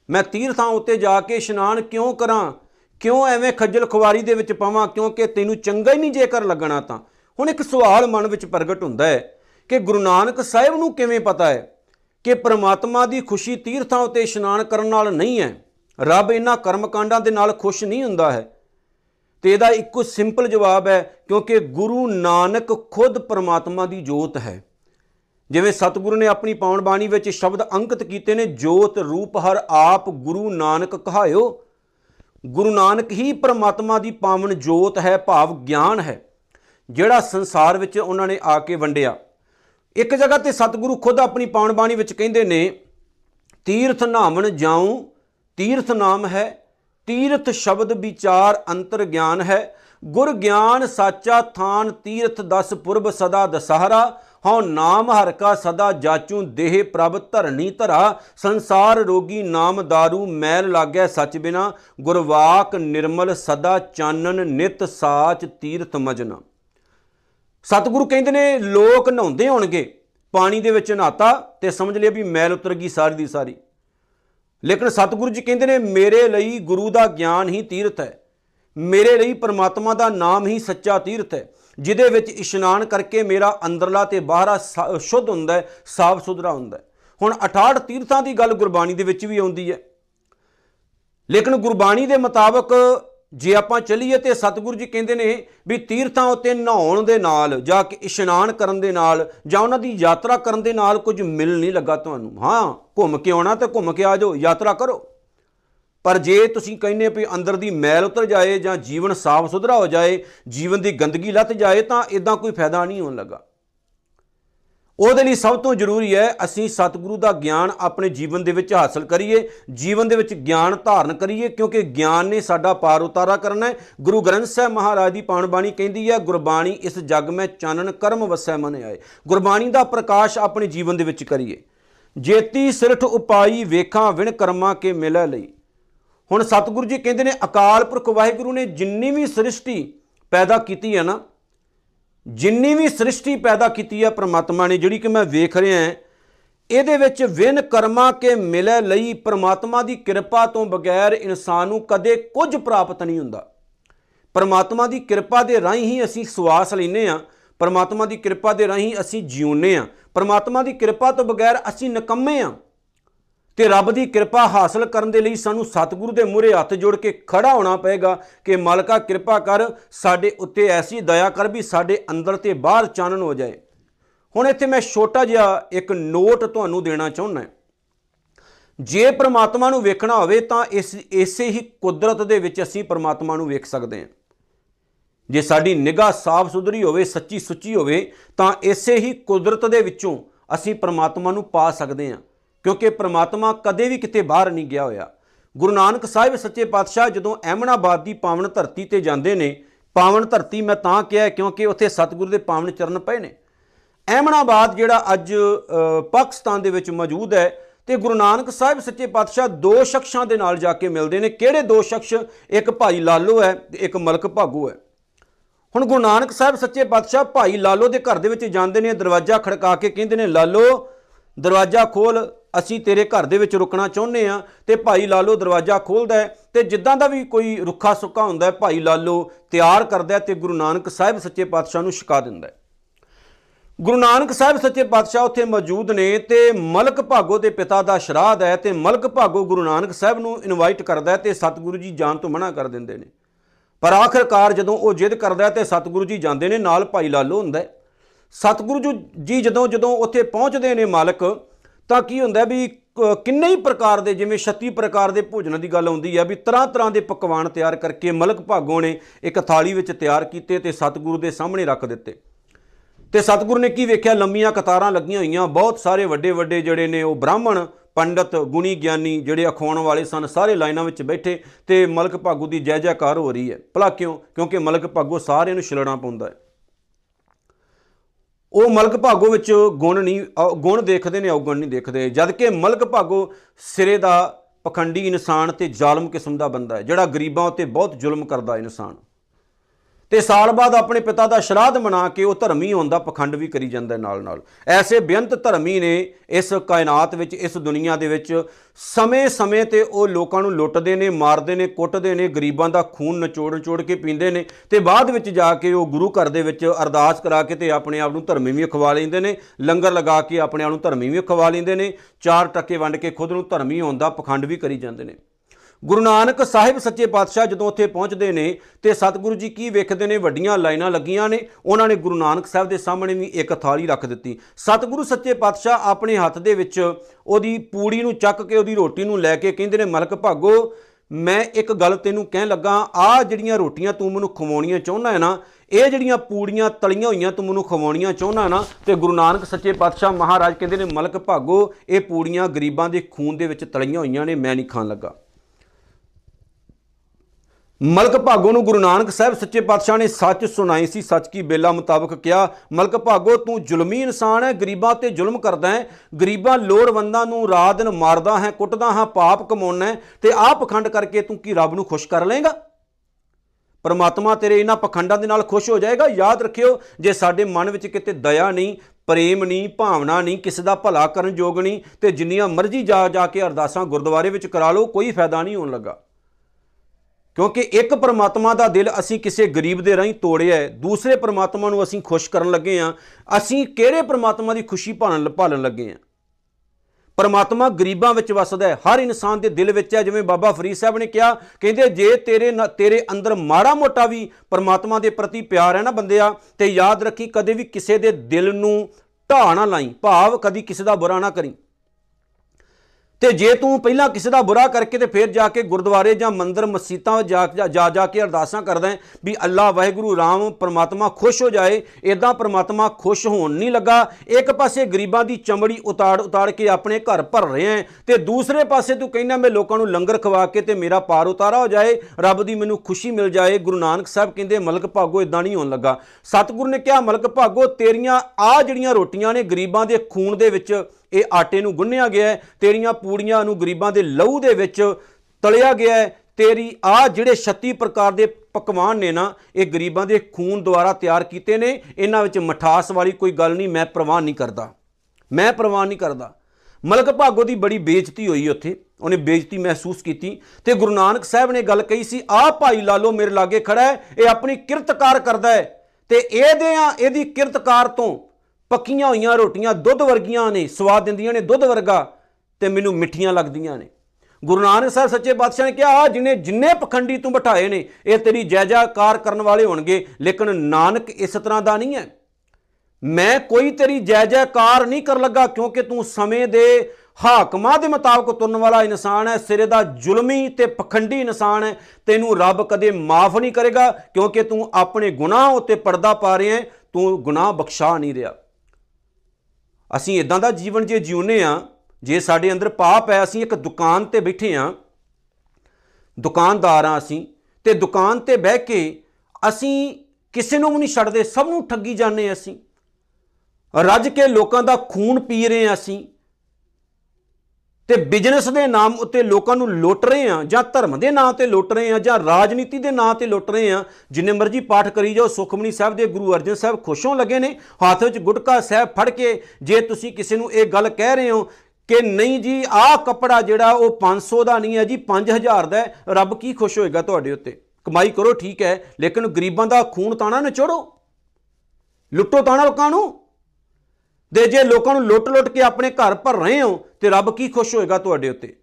ਮੈਂ ਤੀਰਥਾਂ ਉੱਤੇ ਜਾ ਕੇ ਇਸ਼ਨਾਨ ਕਿਉਂ ਕਰਾਂ? ਕਿਉਂ ਐਵੇਂ ਖੱਜਲ ਖੁਆਰੀ ਦੇ ਵਿੱਚ ਪਾਵਾਂ? ਕਿਉਂਕਿ ਤੈਨੂੰ ਚੰਗਾ ਹੀ ਨਹੀਂ ਜੇਕਰ ਲੱਗਣਾ ਤਾਂ। ਹੁਣ ਇੱਕ ਸਵਾਲ ਮਨ ਵਿੱਚ ਪ੍ਰਗਟ ਹੁੰਦਾ ਹੈ ਕਿ ਗੁਰੂ ਨਾਨਕ ਸਾਹਿਬ ਨੂੰ ਕਿਵੇਂ ਪਤਾ ਹੈ? ਕਿ ਪ੍ਰਮਾਤਮਾ ਦੀ ਖੁਸ਼ੀ ਤੀਰਥਾਂ ਉੱਤੇ ਇਸ਼ਨਾਨ ਕਰਨ ਨਾਲ ਨਹੀਂ ਹੈ। ਰੱਬ ਇਹਨਾਂ ਕਰਮਕਾਂਡਾਂ ਦੇ ਨਾਲ ਖੁਸ਼ ਨਹੀਂ ਹੁੰਦਾ ਹੈ। ਤੇ ਇਹਦਾ ਇੱਕੋ ਸਿੰਪਲ ਜਵਾਬ ਹੈ, ਕਿਉਂਕਿ ਗੁਰੂ ਨਾਨਕ ਖੁਦ ਪ੍ਰਮਾਤਮਾ ਦੀ ਜੋਤ ਹੈ। ਜਿਵੇਂ ਸਤਿਗੁਰੂ ਨੇ ਆਪਣੀ ਪਾਉਣ ਬਾਣੀ ਵਿੱਚ ਸ਼ਬਦ ਅੰਕਿਤ ਕੀਤੇ ਨੇ, ਜੋਤ ਰੂਪ ਹਰ ਆਪ ਗੁਰੂ ਨਾਨਕ ਕਹਾਇਓ। ਗੁਰੂ ਨਾਨਕ ਹੀ ਪ੍ਰਮਾਤਮਾ ਦੀ ਪਾਵਨ ਜੋਤ ਹੈ, ਭਾਵ ਗਿਆਨ ਹੈ, ਜਿਹੜਾ ਸੰਸਾਰ ਵਿੱਚ ਉਹਨਾਂ ਨੇ ਆ ਕੇ ਵੰਡਿਆ। ਇੱਕ ਜਗ੍ਹਾ ਤੇ ਸਤਿਗੁਰੂ ਖੁਦ ਆਪਣੀ ਪਾਉਣ ਬਾਣੀ ਵਿੱਚ ਕਹਿੰਦੇ ਨੇ, ਤੀਰਥ ਨਾਮਣ ਜਾਉ, ਤੀਰਥ ਨਾਮ ਹੈ, ਤੀਰਥ ਸ਼ਬਦ ਵਿਚਾਰ ਅੰਤਰ ਗਿਆਨ ਹੈ, ਗੁਰ ਗਿਆਨ ਸਾਚਾ ਥਾਨ ਤੀਰਥ ਦਸ ਪੁਰਬ ਸਦਾ ਦਸਹਰਾ, ਹਉ ਨਾਮ ਹਰ ਕਾ ਸਦਾ ਜਾਚੂ ਦੇਹ ਪ੍ਰਭ ਧਰਣੀ ਧਰਾ, ਸੰਸਾਰ ਰੋਗੀ ਨਾਮ दारू ਮੈਲ ਲਾਗੈ ਸਚ ਬਿਨਾ, ਗੁਰਵਾਕ ਨਿਰਮਲ ਸਦਾ ਚਾਨਨ ਨਿਤ ਸਾਚ ਤੀਰਥ ਮਜਨਾ। ਸਤਿਗੁਰੂ ਕਹਿੰਦੇ ਨੇ, ਲੋਕ ਨਹਾਉਂਦੇ ਹੋਣਗੇ, ਪਾਣੀ ਦੇ ਵਿੱਚ ਨਹਾਤਾ ਤੇ ਸਮਝ ਲਿਆ ਵੀ ਮੈਲ ਉਤਰ ਗਈ ਸਾਰੀ ਦੀ ਸਾਰੀ। ਲੇਕਿਨ ਸਤਿਗੁਰੂ ਜੀ ਕਹਿੰਦੇ ਨੇ, ਮੇਰੇ ਲਈ ਗੁਰੂ ਦਾ ਗਿਆਨ ਹੀ ਤੀਰਥ ਹੈ। ਮੇਰੇ ਲਈ ਪਰਮਾਤਮਾ ਦਾ ਨਾਮ ਹੀ ਸੱਚਾ ਤੀਰਥ ਹੈ, ਜਿਹਦੇ ਵਿੱਚ ਇਸ਼ਨਾਨ ਕਰਕੇ ਮੇਰਾ ਅੰਦਰਲਾ ਤੇ ਬਾਹਰਾ ਸ਼ੁੱਧ ਹੁੰਦਾ ਹੈ, ਸਾਫ਼ ਸੁਧਰਾ ਹੁੰਦਾ ਹੈ। ਹੁਣ 68 ਤੀਰਥਾਂ ਦੀ ਗੱਲ ਗੁਰਬਾਣੀ ਦੇ ਵਿੱਚ ਵੀ ਆਉਂਦੀ ਹੈ। ਲੇਕਿਨ ਗੁਰਬਾਣੀ ਦੇ ਮੁਤਾਬਕ ਜੇ ਆਪਾਂ ਚੱਲੀਏ ਤੇ ਸਤਿਗੁਰੂ ਜੀ ਕਹਿੰਦੇ ਨੇ ਵੀ ਤੀਰਥਾਂ ਉੱਤੇ ਨਹਾਉਣ ਦੇ ਨਾਲ ਜਾਂ ਕਿ ਇਸ਼ਨਾਨ ਕਰਨ ਦੇ ਨਾਲ ਜਾਂ ਉਹਨਾਂ ਦੀ ਯਾਤਰਾ ਕਰਨ ਦੇ ਨਾਲ ਕੁਝ ਮਿਲ ਨਹੀਂ ਲੱਗਾ ਤੁਹਾਨੂੰ, ਹਾਂ, ਘੁੰਮ ਕੇ ਆਉਣਾ ਤੇ ਘੁੰਮ ਕੇ ਆ ਜਾਓ, ਯਾਤਰਾ ਕਰੋ। ਪਰ ਜੇ ਤੁਸੀਂ ਕਹਿੰਦੇ ਵੀ ਅੰਦਰ ਦੀ ਮੈਲ ਉਤਰ ਜਾਏ ਜਾਂ ਜੀਵਨ ਸਾਫ਼ ਸੁਧਰਾ ਹੋ ਜਾਏ, ਜੀਵਨ ਦੀ ਗੰਦਗੀ ਲੱਥ ਜਾਏ ਤਾਂ ਇਦਾਂ ਕੋਈ ਫਾਇਦਾ ਨਹੀਂ ਹੋਣ ਲੱਗਾ। ਉਹਦੇ ਲਈ ਸਭ ਤੋਂ ਜ਼ਰੂਰੀ ਹੈ ਅਸੀਂ ਸਤਿਗੁਰੂ ਦਾ ਗਿਆਨ ਆਪਣੇ ਜੀਵਨ ਦੇ ਵਿੱਚ ਹਾਸਲ ਕਰੀਏ, ਜੀਵਨ ਦੇ ਵਿੱਚ ਗਿਆਨ ਧਾਰਨ ਕਰੀਏ, ਕਿਉਂਕਿ ਗਿਆਨ ਨੇ ਸਾਡਾ ਪਾਰ ਉਤਾਰਾ ਕਰਨਾ ਹੈ। ਗੁਰੂ ਗ੍ਰੰਥ ਸਾਹਿਬ ਮਹਾਰਾਜ ਦੀ ਪਾਣ ਬਾਣੀ ਕਹਿੰਦੀ ਹੈ, ਗੁਰਬਾਣੀ ਇਸ ਜਗ ਮੈਂ ਚਾਨਣ ਕਰਮ ਵਸੈ ਮਨ ਆਏ। ਗੁਰਬਾਣੀ ਦਾ ਪ੍ਰਕਾਸ਼ ਆਪਣੇ ਜੀਵਨ ਦੇ ਵਿੱਚ ਕਰੀਏ। ਜੇਤੀ ਸਿਰਠ ਉਪਾਈ ਵੇਖਾਂ ਵਿਣ ਕਰਮਾਂ ਕੇ ਮਿਲੈ ਲਈ। ਹੁਣ ਸਤਿਗੁਰੂ ਜੀ ਕਹਿੰਦੇ ਨੇ, ਅਕਾਲ ਪੁਰਖ ਵਾਹਿਗੁਰੂ ਨੇ ਜਿੰਨੀ ਵੀ ਸ੍ਰਿਸ਼ਟੀ ਪੈਦਾ ਕੀਤੀ ਹੈ ਨਾ ਜਿੰਨੀ ਵੀ ਸ੍ਰਿਸ਼ਟੀ ਪੈਦਾ ਕੀਤੀ ਹੈ ਪ੍ਰਮਾਤਮਾ ਨੇ, ਜਿਹੜੀ ਕਿ ਮੈਂ ਵੇਖ ਰਿਹਾ ਹਾਂ, ਇਹਦੇ ਵਿੱਚ ਵਿਨ ਕਰਮਾਂ ਕੇ ਮਿਲੇ ਲਈ ਪ੍ਰਮਾਤਮਾ ਦੀ ਕਿਰਪਾ ਤੋਂ ਬਗੈਰ ਇਨਸਾਨ ਨੂੰ ਕਦੇ ਕੁਝ ਪ੍ਰਾਪਤ ਨਹੀਂ ਹੁੰਦਾ। ਪ੍ਰਮਾਤਮਾ ਦੀ ਕਿਰਪਾ ਦੇ ਰਾਹੀਂ ਹੀ ਅਸੀਂ ਸਵਾਸ ਲੈਨੇ ਆ ਪ੍ਰਮਾਤਮਾ ਦੀ ਕਿਰਪਾ ਦੇ ਰਾਹੀਂ ਅਸੀਂ ਜਿਉਂਨੇ ਆ ਪ੍ਰਮਾਤਮਾ ਦੀ ਕਿਰਪਾ ਤੋਂ ਬਗੈਰ ਅਸੀਂ ਨਕੰਮੇ ਆ ਤੇ ਰੱਬ ਦੀ ਕਿਰਪਾ ਹਾਸਲ ਕਰਨ ਦੇ ਲਈ ਸਾਨੂੰ ਸਤਿਗੁਰੂ ਦੇ ਮੂਹਰੇ ਹੱਥ ਜੋੜ ਕੇ ਖੜਾ ਹੋਣਾ ਪਏਗਾ ਕਿ ਮਾਲਕਾ, ਕਿਰਪਾ ਕਰ ਸਾਡੇ ਉੱਤੇ ਐਸੀ ਦਇਆ ਕਰ ਵੀ ਸਾਡੇ ਅੰਦਰ ਤੇ ਬਾਹਰ ਚਾਨਣ ਹੋ ਜਾਏ। ਹੁਣ ਇੱਥੇ ਮੈਂ ਛੋਟਾ ਜਿਹਾ ਇੱਕ ਨੋਟ ਤੁਹਾਨੂੰ ਦੇਣਾ ਚਾਹੁੰਦਾ ਜੇ ਪ੍ਰਮਾਤਮਾ ਨੂੰ ਵੇਖਣਾ ਹੋਵੇ ਤਾਂ ਇਸ, ਇਸੇ ਹੀ ਕੁਦਰਤ ਦੇ ਵਿੱਚ ਅਸੀਂ ਪ੍ਰਮਾਤਮਾ ਨੂੰ ਵੇਖ ਸਕਦੇ ਹਾਂ। ਜੇ ਸਾਡੀ ਨਿਗਾਹ ਸਾਫ਼ ਸੁਧਰੀ ਹੋਵੇ, ਸੱਚੀ ਸੁੱਚੀ ਹੋਵੇ, ਤਾਂ ਇਸੇ ਹੀ ਕੁਦਰਤ ਦੇ ਵਿੱਚੋਂ ਅਸੀਂ ਪ੍ਰਮਾਤਮਾ ਨੂੰ ਪਾ ਸਕਦੇ ਹਾਂ। ਕਿਉਂਕਿ ਪ੍ਰਮਾਤਮਾ ਕਦੇ ਵੀ ਕਿਤੇ ਬਾਹਰ ਨਹੀਂ ਗਿਆ ਹੋਇਆ। ਗੁਰੂ ਨਾਨਕ ਸਾਹਿਬ ਸੱਚੇ ਪਾਤਸ਼ਾਹ ਜਦੋਂ ਐਮਨਾਬਾਦ ਦੀ ਪਾਵਨ ਧਰਤੀ ਤੇ ਜਾਂਦੇ ਨੇ, ਪਾਵਨ ਧਰਤੀ ਮੈਂ ਤਾਂ ਕਿਹਾ ਕਿਉਂਕਿ ਉੱਥੇ ਸਤਿਗੁਰੂ ਦੇ ਪਾਵਨ ਚਰਨ ਪਏ ਨੇ। ਐਮਨਾਬਾਦ ਜਿਹੜਾ ਅੱਜ ਪਾਕਿਸਤਾਨ ਦੇ ਵਿੱਚ ਮੌਜੂਦ ਹੈ ਤੇ ਗੁਰੂ ਨਾਨਕ ਸਾਹਿਬ ਸੱਚੇ ਪਾਤਸ਼ਾਹ ਦੋ ਸ਼ਖਸਾਂ ਦੇ ਨਾਲ ਜਾ ਕੇ ਮਿਲਦੇ ਨੇ। ਕਿਹੜੇ ਦੋ ਸ਼ਖਸ? ਇੱਕ ਭਾਈ ਲਾਲੋ ਹੈ ਤੇ ਇੱਕ ਮਲਕ ਭਾਗੋ ਹੈ। ਹੁਣ ਗੁਰੂ ਨਾਨਕ ਸਾਹਿਬ ਸੱਚੇ ਪਾਤਸ਼ਾਹ ਭਾਈ ਲਾਲੋ ਦੇ ਘਰ ਦੇ ਵਿੱਚ ਜਾਂਦੇ ਨੇ, ਦਰਵਾਜ਼ਾ ਖੜਕਾ ਕੇ ਕਹਿੰਦੇ ਨੇ, ਲਾਲੋ ਦਰਵਾਜ਼ਾ ਖੋਲ, ਅਸੀਂ ਤੇਰੇ ਘਰ ਦੇ ਵਿੱਚ ਰੁਕਣਾ ਚਾਹੁੰਦੇ ਆ ਤੇ ਭਾਈ ਲਾਲੋ ਦਰਵਾਜ਼ਾ ਖੋਲਦਾ ਤੇ ਜਿੱਦਾਂ ਦਾ ਵੀ ਕੋਈ ਰੁੱਖਾ ਸੁੱਕਾ ਹੁੰਦਾ ਭਾਈ ਲਾਲੋ ਤਿਆਰ ਕਰਦਾ ਤੇ ਗੁਰੂ ਨਾਨਕ ਸਾਹਿਬ ਸੱਚੇ ਪਾਤਸ਼ਾਹ ਨੂੰ ਛਕਾ ਦਿੰਦਾ ਗੁਰੂ ਨਾਨਕ ਸਾਹਿਬ ਸੱਚੇ ਪਾਤਸ਼ਾਹ ਉੱਥੇ ਮੌਜੂਦ ਨੇ ਤੇ ਮਲਕ ਭਾਗੋ ਦੇ ਪਿਤਾ ਦਾ ਸ਼ਰਾਧ ਹੈ ਤੇ ਮਲਕ ਭਾਗੋ ਗੁਰੂ ਨਾਨਕ ਸਾਹਿਬ ਨੂੰ ਇਨਵਾਈਟ ਕਰਦਾ ਤੇ ਸਤਿਗੁਰੂ ਜੀ ਜਾਣ ਤੋਂ ਮਨਾ ਕਰ ਦਿੰਦੇ ਨੇ। ਪਰ ਆਖਰਕਾਰ ਜਦੋਂ ਉਹ ਜਿੱਦ ਕਰਦਾ ਤੇ ਸਤਿਗੁਰੂ ਜੀ ਜਾਂਦੇ ਨੇ, ਨਾਲ ਭਾਈ ਲਾਲੋ ਹੁੰਦਾ ਸਤਿਗੁਰੂ ਜੀ ਜਦੋਂ ਜਦੋਂ ਉੱਥੇ ਪਹੁੰਚਦੇ ਨੇ ਮਾਲਕ, ਤਾਂ ਕੀ ਹੁੰਦਾ ਵੀ ਕਿੰਨੇ ਹੀ ਪ੍ਰਕਾਰ ਦੇ, ਜਿਵੇਂ 36 ਪ੍ਰਕਾਰ ਦੇ ਭੋਜਨਾਂ ਦੀ ਗੱਲ ਆਉਂਦੀ ਆ, ਵੀ ਤਰ੍ਹਾਂ ਤਰ੍ਹਾਂ ਦੇ ਪਕਵਾਨ ਤਿਆਰ ਕਰਕੇ ਮਲਕ ਭਾਗੋਂ ਨੇ ਇੱਕ ਥਾਲੀ ਵਿੱਚ ਤਿਆਰ ਕੀਤੇ ਤੇ ਸਤਿਗੁਰੂ ਦੇ ਸਾਹਮਣੇ ਰੱਖ ਦਿੱਤੇ। ਤੇ ਸਤਿਗੁਰੂ ਨੇ ਕੀ ਵੇਖਿਆ? ਲੰਮੀਆਂ ਕਤਾਰਾਂ ਲੱਗੀਆਂ ਹੋਈਆਂ, ਬਹੁਤ ਸਾਰੇ ਵੱਡੇ ਵੱਡੇ ਜਿਹੜੇ ਨੇ ਉਹ ਬ੍ਰਾਹਮਣ, ਪੰਡਤ, ਗੁਣੀ ਗਿਆਨੀ ਜਿਹੜੇ ਅਖਾਉਣ ਵਾਲੇ ਸਨ, ਸਾਰੇ ਲਾਈਨਾਂ ਵਿੱਚ ਬੈਠੇ ਤੇ ਮਲਕ ਭਾਗੂ ਦੀ ਜੈ ਜੈਕਾਰ ਹੋ ਰਹੀ ਹੈ। ਭਲਾ ਕਿਉਂ? ਕਿਉਂਕਿ ਮਲਕ ਭਾਗੂ ਸਾਰਿਆਂ ਨੂੰ ਛਿਲਣਾ ਪਾਉਂਦਾ ਹੈ। ਉਹ ਮਲਕ ਭਾਗੋ ਵਿੱਚ ਗੁਣ ਨਹੀਂ ਅ- ਗੁਣ ਦੇਖਦੇ ਨੇ ਔਗਣ ਨਹੀਂ ਦੇਖਦੇ। ਜਦ ਕਿ ਮਲਕ ਭਾਗੋ ਸਿਰੇ ਦਾ ਪਖੰਡੀ ਇਨਸਾਨ ਤੇ ਜ਼ਾਲਮ ਕਿਸਮ ਦਾ ਬੰਦਾ ਹੈ, ਜਿਹੜਾ ਗਰੀਬਾਂ ਉੱਤੇ ਬਹੁਤ ਜ਼ੁਲਮ ਕਰਦਾ ਹੈ ਇਨਸਾਨ। ਤੇ ਸਾਲ ਬਾਅਦ ਆਪਣੇ ਪਿਤਾ ਦਾ ਸ਼ਰਾਧ ਮਨਾ ਕੇ ਉਹ ਧਰਮੀ ਹੋਣ ਦਾ ਪਖੰਡ ਵੀ ਕਰੀ ਜਾਂਦਾ ਹੈ ਨਾਲ ਨਾਲ। ਐਸੇ ਬੇਅੰਤ ਧਰਮੀ ਨੇ ਇਸ ਕਾਇਨਾਤ ਵਿੱਚ, ਇਸ ਦੁਨੀਆ ਦੇ ਵਿੱਚ ਸਮੇਂ-ਸਮੇਂ ਤੇ ਉਹ ਲੋਕਾਂ ਨੂੰ ਲੁੱਟਦੇ ਨੇ, ਮਾਰਦੇ ਨੇ, ਕੁੱਟਦੇ ਨੇ, ਗਰੀਬਾਂ ਦਾ ਖੂਨ ਨਿਚੋੜ ਨਿਚੋੜ ਕੇ ਪੀਂਦੇ ਨੇ ਤੇ ਬਾਅਦ ਵਿੱਚ ਜਾ ਕੇ ਉਹ ਗੁਰੂ ਘਰ ਦੇ ਵਿੱਚ ਅਰਦਾਸ ਕਰਾ ਕੇ ਤੇ ਆਪਣੇ ਆਪ ਨੂੰ ਧਰਮੀ ਵੀ ਖਵਾ ਲੈਂਦੇ ਨੇ, ਲੰਗਰ ਲਗਾ ਕੇ ਆਪਣੇ ਆਪ ਨੂੰ ਧਰਮੀ ਵੀ ਖਵਾ ਲੈਂਦੇ ਨੇ, ਚਾਰ ਟੱਕੇ ਵੰਡ ਕੇ ਖੁਦ ਨੂੰ ਧਰਮੀ ਹੋਣ ਦਾ ਪਖੰਡ ਵੀ ਕਰੀ ਜਾਂਦੇ ਨੇ। ਗੁਰੂ ਨਾਨਕ ਸਾਹਿਬ ਸੱਚੇ ਪਾਤਸ਼ਾਹ ਜਦੋਂ ਉੱਥੇ ਪਹੁੰਚਦੇ ਨੇ ਤੇ ਸਤਿਗੁਰੂ ਜੀ ਕੀ ਵੇਖਦੇ ਨੇ, ਵੱਡੀਆਂ ਲਾਈਨਾਂ ਲੱਗੀਆਂ ਨੇ, ਉਹਨਾਂ ਨੇ ਗੁਰੂ ਨਾਨਕ ਸਾਹਿਬ ਦੇ ਸਾਹਮਣੇ ਵੀ ਇੱਕ ਥਾਲੀ ਰੱਖ ਦਿੱਤੀ। ਸਤਿਗੁਰੂ ਸੱਚੇ ਪਾਤਸ਼ਾਹ ਆਪਣੇ ਹੱਥ ਦੇ ਵਿੱਚ ਉਹਦੀ ਪੂੜੀ ਨੂੰ ਚੱਕ ਕੇ, ਉਹਦੀ ਰੋਟੀ ਨੂੰ ਲੈ ਕੇ ਕਹਿੰਦੇ ਨੇ, ਮਲਕ ਭਾਗੋ, ਮੈਂ ਇੱਕ ਗੱਲ ਤੈਨੂੰ ਕਹਿਣ ਲੱਗਾ ਆ ਜਿਹੜੀਆਂ ਰੋਟੀਆਂ ਤੂੰ ਮੈਨੂੰ ਖਵਾਉਣੀਆਂ ਚਾਹੁੰਦਾ ਹੈ ਨਾ, ਇਹ ਜਿਹੜੀਆਂ ਪੂੜੀਆਂ ਤਲੀਆਂ ਹੋਈਆਂ ਤੂੰ ਮੈਨੂੰ ਖਵਾਉਣੀਆਂ ਚਾਹੁੰਦਾ ਨਾ, ਤੇ ਗੁਰੂ ਨਾਨਕ ਸੱਚੇ ਪਾਤਸ਼ਾਹ ਮਹਾਰਾਜ ਕਹਿੰਦੇ ਨੇ, ਮਲਕ ਭਾਗੋ, ਇਹ ਪੂੜੀਆਂ ਗਰੀਬਾਂ ਦੇ ਖੂਨ ਦੇ ਵਿੱਚ ਤਲੀਆਂ ਹੋਈਆਂ ਨੇ, ਮੈਂ ਨਹੀਂ ਖਾਣ ਲੱਗਾ। ਮਲਕ ਭਾਗੋ ਨੂੰ ਗੁਰੂ ਨਾਨਕ ਸਾਹਿਬ ਸੱਚੇ ਪਾਤਸ਼ਾਹ ਨੇ ਸੱਚ ਸੁਣਾਈ ਸੀ, ਸੱਚ ਕੀ ਬੇਲਾ ਮੁਤਾਬਕ ਕਿਹਾ, ਮਲਕ ਭਾਗੋ ਤੂੰ ਜ਼ੁਲਮੀ ਇਨਸਾਨ ਹੈ, ਗਰੀਬਾਂ ਤੇ ਜ਼ੁਲਮ ਕਰਦਾ ਹੈ, ਗਰੀਬਾਂ ਲੋੜਵੰਦਾਂ ਨੂੰ ਰਾਤ ਦਿਨ ਮਾਰਦਾ ਹੈ, ਕੁੱਟਦਾ ਹਾਂ, ਪਾਪ ਕਮਾਉਣਾ ਹੈ, ਤੇ ਆਹ ਪਖੰਡ ਕਰਕੇ ਤੂੰ ਕੀ ਰੱਬ ਨੂੰ ਖੁਸ਼ ਕਰ ਲਏਗਾ? ਪਰਮਾਤਮਾ ਤੇਰੇ ਇਹਨਾਂ ਪਖੰਡਾਂ ਦੇ ਨਾਲ ਖੁਸ਼ ਹੋ ਜਾਏਗਾ। ਯਾਦ ਰੱਖਿਓ, ਜੇ ਸਾਡੇ ਮਨ ਵਿੱਚ ਕਿਤੇ ਦਇਆ ਨਹੀਂ, ਪ੍ਰੇਮ ਨਹੀਂ, ਭਾਵਨਾ ਨਹੀਂ, ਕਿਸੇ ਦਾ ਭਲਾ ਕਰਨ ਯੋਗ ਨਹੀਂ, ਤੇ ਜਿੰਨੀਆਂ ਮਰਜ਼ੀ ਜਾ ਜਾ ਕੇ ਅਰਦਾਸਾਂ ਗੁਰਦੁਆਰੇ ਵਿੱਚ ਕਰਾ ਲਓ, ਕੋਈ ਫਾਇਦਾ ਨਹੀਂ ਹੋਣ ਲੱਗਾ। ਕਿਉਂਕਿ ਇੱਕ ਪਰਮਾਤਮਾ ਦਾ ਦਿਲ ਅਸੀਂ ਕਿਸੇ ਗਰੀਬ ਦੇ ਰਾਹੀਂ ਤੋੜਿਆ ਹੈ ਦੂਸਰੇ ਪਰਮਾਤਮਾ ਨੂੰ ਅਸੀਂ ਖੁਸ਼ ਕਰਨ ਲੱਗੇ ਹਾਂ ਅਸੀਂ ਕਿਹੜੇ ਪਰਮਾਤਮਾ ਦੀ ਖੁਸ਼ੀ ਭਾਲਣ ਭਾਲਣ ਲੱਗੇ ਹਾਂ ਪਰਮਾਤਮਾ ਗਰੀਬਾਂ ਵਿੱਚ ਵਸਦਾ ਹੈ ਹਰ ਇਨਸਾਨ ਦੇ ਦਿਲ ਵਿੱਚ ਹੈ ਜਿਵੇਂ ਬਾਬਾ ਫਰੀਦ ਸਾਹਿਬ ਨੇ ਕਿਹਾ, ਕਹਿੰਦੇ ਜੇ ਤੇਰੇ ਨ- ਤੇਰੇ ਅੰਦਰ ਮਾੜਾ ਮੋਟਾ ਵੀ ਪਰਮਾਤਮਾ ਦੇ ਪ੍ਰਤੀ ਪਿਆਰ ਹੈ ਨਾ ਬੰਦਿਆ, ਤੇ ਯਾਦ ਰੱਖੀ ਕਦੇ ਵੀ ਕਿਸੇ ਦੇ ਦਿਲ ਨੂੰ ਢਾਹ ਨਾ ਲਾਈ, ਭਾਵ ਕਦੀ ਕਿਸੇ ਦਾ ਬੁਰਾ ਨਾ ਕਰੀ। ਤੇ ਜੇ ਤੂੰ ਪਹਿਲਾਂ ਕਿਸੇ ਦਾ ਬੁਰਾ ਕਰਕੇ ਤੇ ਫਿਰ ਜਾ ਕੇ ਗੁਰਦੁਆਰੇ ਜਾਂ ਮੰਦਿਰ, ਮਸਜਿਦਾਂ ਜਾ ਜਾ- ਜਾ ਜਾ ਕੇ ਅਰਦਾਸਾਂ ਕਰਦਾ ਹੈ ਵੀ ਅੱਲਾ, ਵਾਹਿਗੁਰੂ, ਰਾਮ, ਪਰਮਾਤਮਾ ਖੁਸ਼ ਹੋ ਜਾਏ ਇਦਾਂ ਪਰਮਾਤਮਾ ਖੁਸ਼ ਹੋਣ ਨਹੀਂ ਲੱਗਾ। ਇੱਕ ਪਾਸੇ ਗਰੀਬਾਂ ਦੀ ਚਮੜੀ ਉਤਾੜ ਉਤਾੜ ਕੇ ਆਪਣੇ ਘਰ ਭਰ ਰਹੇ ਹੈ ਤੇ ਦੂਸਰੇ ਪਾਸੇ ਤੂੰ ਕਹਿੰਦਾ, ਮੈਂ ਲੋਕਾਂ ਨੂੰ ਲੰਗਰ ਖਵਾ ਕੇ ਤੇ ਮੇਰਾ ਪਾਰ ਉਤਾਰਾ ਹੋ ਜਾਏ, ਰੱਬ ਦੀ ਮੈਨੂੰ ਖੁਸ਼ੀ ਮਿਲ ਜਾਏ। ਗੁਰੂ ਨਾਨਕ ਸਾਹਿਬ ਕਹਿੰਦੇ, ਮਲਕ ਭਾਗੋ ਇਦਾਂ ਨਹੀਂ ਹੋਣ ਲੱਗਾ। ਸਤਿਗੁਰੂ ਨੇ ਕਿਹਾ, ਮਲਕ ਭਾਗੋ, ਤੇਰੀਆਂ ਆ ਜਿਹੜੀਆਂ ਰੋਟੀਆਂ ਨੇ ਗਰੀਬਾਂ ਦੇ ਖੂਨ ਦੇ ਵਿੱਚ ਇਹ ਆਟੇ ਨੂੰ ਗੁੰਨਿਆ ਗਿਆ ਹੈ, ਤੇਰੀਆਂ ਪੂੜੀਆਂ ਨੂੰ ਗਰੀਬਾਂ ਦੇ ਲਹੂ ਦੇ ਵਿੱਚ ਤਲਿਆ ਗਿਆ ਹੈ। ਤੇਰੀ ਆ ਜਿਹੜੇ 36 ਪ੍ਰਕਾਰ ਦੇ ਪਕਵਾਨ ਨੇ ਨਾ, ਇਹ ਗਰੀਬਾਂ ਦੇ ਖੂਨ ਦੁਆਰਾ ਤਿਆਰ ਕੀਤੇ ਨੇ। ਇਹਨਾਂ ਵਿੱਚ ਮਠਾਸ ਵਾਲੀ ਕੋਈ ਗੱਲ ਨਹੀਂ, ਮੈਂ ਪ੍ਰਵਾਨ ਨਹੀਂ ਕਰਦਾ। ਮੈਂ ਪ੍ਰਵਾਨ ਨਹੀਂ ਕਰਦਾ। ਮਲਕ ਭਾਗੋ ਦੀ ਬੜੀ ਬੇਇੱਜ਼ਤੀ ਹੋਈ ਉੱਥੇ। ਉਹਨੇ ਬੇਇੱਜ਼ਤੀ ਮਹਿਸੂਸ ਕੀਤੀ ਤੇ ਗੁਰੂ ਨਾਨਕ ਸਾਹਿਬ ਨੇ ਗੱਲ ਕਹੀ ਸੀ, ਆ ਭਾਈ ਲਾਲੋ, ਮੇਰੇ ਲਾਗੇ ਖੜਾ ਹੈ, ਇਹ ਆਪਣੀ ਕਿਰਤਕਾਰ ਕਰਦਾ ਹੈ ਤੇ ਇਹਦੇ ਆ, ਇਹਦੀ ਕਿਰਤਕਾਰ ਤੋਂ ਪੱਕੀਆਂ ਹੋਈਆਂ ਰੋਟੀਆਂ ਦੁੱਧ ਵਰਗੀਆਂ ਨੇ, ਸਵਾਦ ਦਿੰਦੀਆਂ ਨੇ ਦੁੱਧ ਵਰਗਾ ਤੇ ਮੈਨੂੰ ਮਿੱਠੀਆਂ ਲੱਗਦੀਆਂ ਨੇ। ਗੁਰੂ ਨਾਨਕ ਸਾਹਿਬ ਸੱਚੇ ਪਾਤਸ਼ਾਹ ਨੇ ਕਿਹਾ, ਆ ਜਿਨੇ, ਜਿੰਨੇ ਪਖੰਡੀ ਤੂੰ ਬਿਠਾਏ ਨੇ, ਇਹ ਤੇਰੀ ਜੈ ਜੈਕਾਰ ਕਰਨ ਵਾਲੇ ਹੋਣਗੇ, ਲੇਕਿਨ ਨਾਨਕ ਇਸ ਤਰ੍ਹਾਂ ਦਾ ਨਹੀਂ ਹੈ। ਮੈਂ ਕੋਈ ਤੇਰੀ ਜੈ ਜੈਕਾਰ ਨਹੀਂ ਕਰ ਲੱਗਾ, ਕਿਉਂਕਿ ਤੂੰ ਸਮੇਂ ਦੇ ਹਾਕਮਾਂ ਦੇ ਮੁਤਾਬਕ ਤੁਰਨ ਵਾਲਾ ਇਨਸਾਨ ਹੈ, ਸਿਰੇ ਦਾ ਜ਼ੁਲਮੀ ਤੇ ਪਖੰਡੀ ਇਨਸਾਨ ਹੈ। ਤੈਨੂੰ ਰੱਬ ਕਦੇ ਮਾਫ ਨਹੀਂ ਕਰੇਗਾ, ਕਿਉਂਕਿ ਤੂੰ ਆਪਣੇ ਗੁਨਾਹ ਉੱਤੇ ਪਰਦਾ ਪਾ ਰਿਹਾ ਹੈ, ਤੂੰ ਗੁਨਾਹ ਬਖਸ਼ਾ ਨਹੀਂ ਰਿਹਾ। ਅਸੀਂ ਇਦਾਂ ਦਾ ਜੀਵਨ ਜੇ ਜਿਉਨੇ ਆ, ਜੇ ਸਾਡੇ ਅੰਦਰ ਪਾਪ ਹੈ, ਅਸੀਂ ਇੱਕ ਦੁਕਾਨ ਤੇ ਬੈਠੇ ਆ। ਦੁਕਾਨਦਾਰ ਆ ਅਸੀਂ ਤੇ ਦੁਕਾਨ ਤੇ ਬਹਿ ਕੇ ਅਸੀਂ ਕਿਸੇ ਨੂੰ ਵੀ ਨਹੀਂ ਛੱਡਦੇ, ਸਭ ਨੂੰ ਠੱਗੀ ਜਾਂਦੇ ਅਸੀਂ। ਰੱਜ ਕੇ ਲੋਕਾਂ ਦਾ ਖੂਨ ਪੀ ਰਹੇ ਹਾਂ ਅਸੀਂ। ਤੇ ਬਿਜ਼ਨਸ ਦੇ ਨਾਮ ਉੱਤੇ ਲੋਕਾਂ ਨੂੰ ਲੁੱਟ ਰਹੇ ਆ ਜਾਂ ਧਰਮ ਦੇ ਨਾਂ ਤੇ ਲੁੱਟ ਰਹੇ ਆ ਜਾਂ ਰਾਜਨੀਤੀ ਦੇ ਨਾਂ ਤੇ ਲੁੱਟ ਰਹੇ ਆ ਜਿੰਨੇ ਮਰਜ਼ੀ ਪਾਠ ਕਰੀ ਜਾਓ, ਸੁਖਮਨੀ ਸਾਹਿਬ ਦੇ ਗੁਰੂ ਅਰਜਨ ਸਾਹਿਬ ਖੁਸ਼ੋਂ ਲੱਗੇ ਨੇ, ਹੱਥ ਵਿੱਚ ਗੁਟਕਾ ਸਾਹਿਬ ਫੜ ਕੇ ਜੇ ਤੁਸੀਂ ਕਿਸੇ ਨੂੰ ਇਹ ਗੱਲ ਕਹਿ ਰਹੇ ਹੋ ਕਿ ਨਹੀਂ ਜੀ, ਆਹ ਕੱਪੜਾ ਜਿਹੜਾ ਉਹ 500 ਦਾ ਨਹੀਂ ਹੈ ਜੀ 5000 ਦਾ ਹੈ, ਰੱਬ ਕੀ ਖੁਸ਼ ਹੋਏਗਾ ਤੁਹਾਡੇ ਉੱਤੇ? ਕਮਾਈ ਕਰੋ, ਠੀਕ ਹੈ, ਲੇਕਿਨ ਗਰੀਬਾਂ ਦਾ ਖੂਨ ਤਾਣਾ ਨਿਚੋੜੋ ਲੁੱਟੋ ਤਾਣਾ ਲੋਕਾਂ ਨੂੰ। ਦੇ ਜੇ ਲੋਕਾਂ ਨੂੰ ਲੁੱਟ-ਲੁੱਟ ਕੇ ਆਪਣੇ ਘਰ ਭਰ ਰਹੇ ਹੋ ਤੇ ਰੱਬ ਕੀ ਖੁਸ਼ ਹੋਏਗਾ ਤੁਹਾਡੇ ਉੱਤੇ?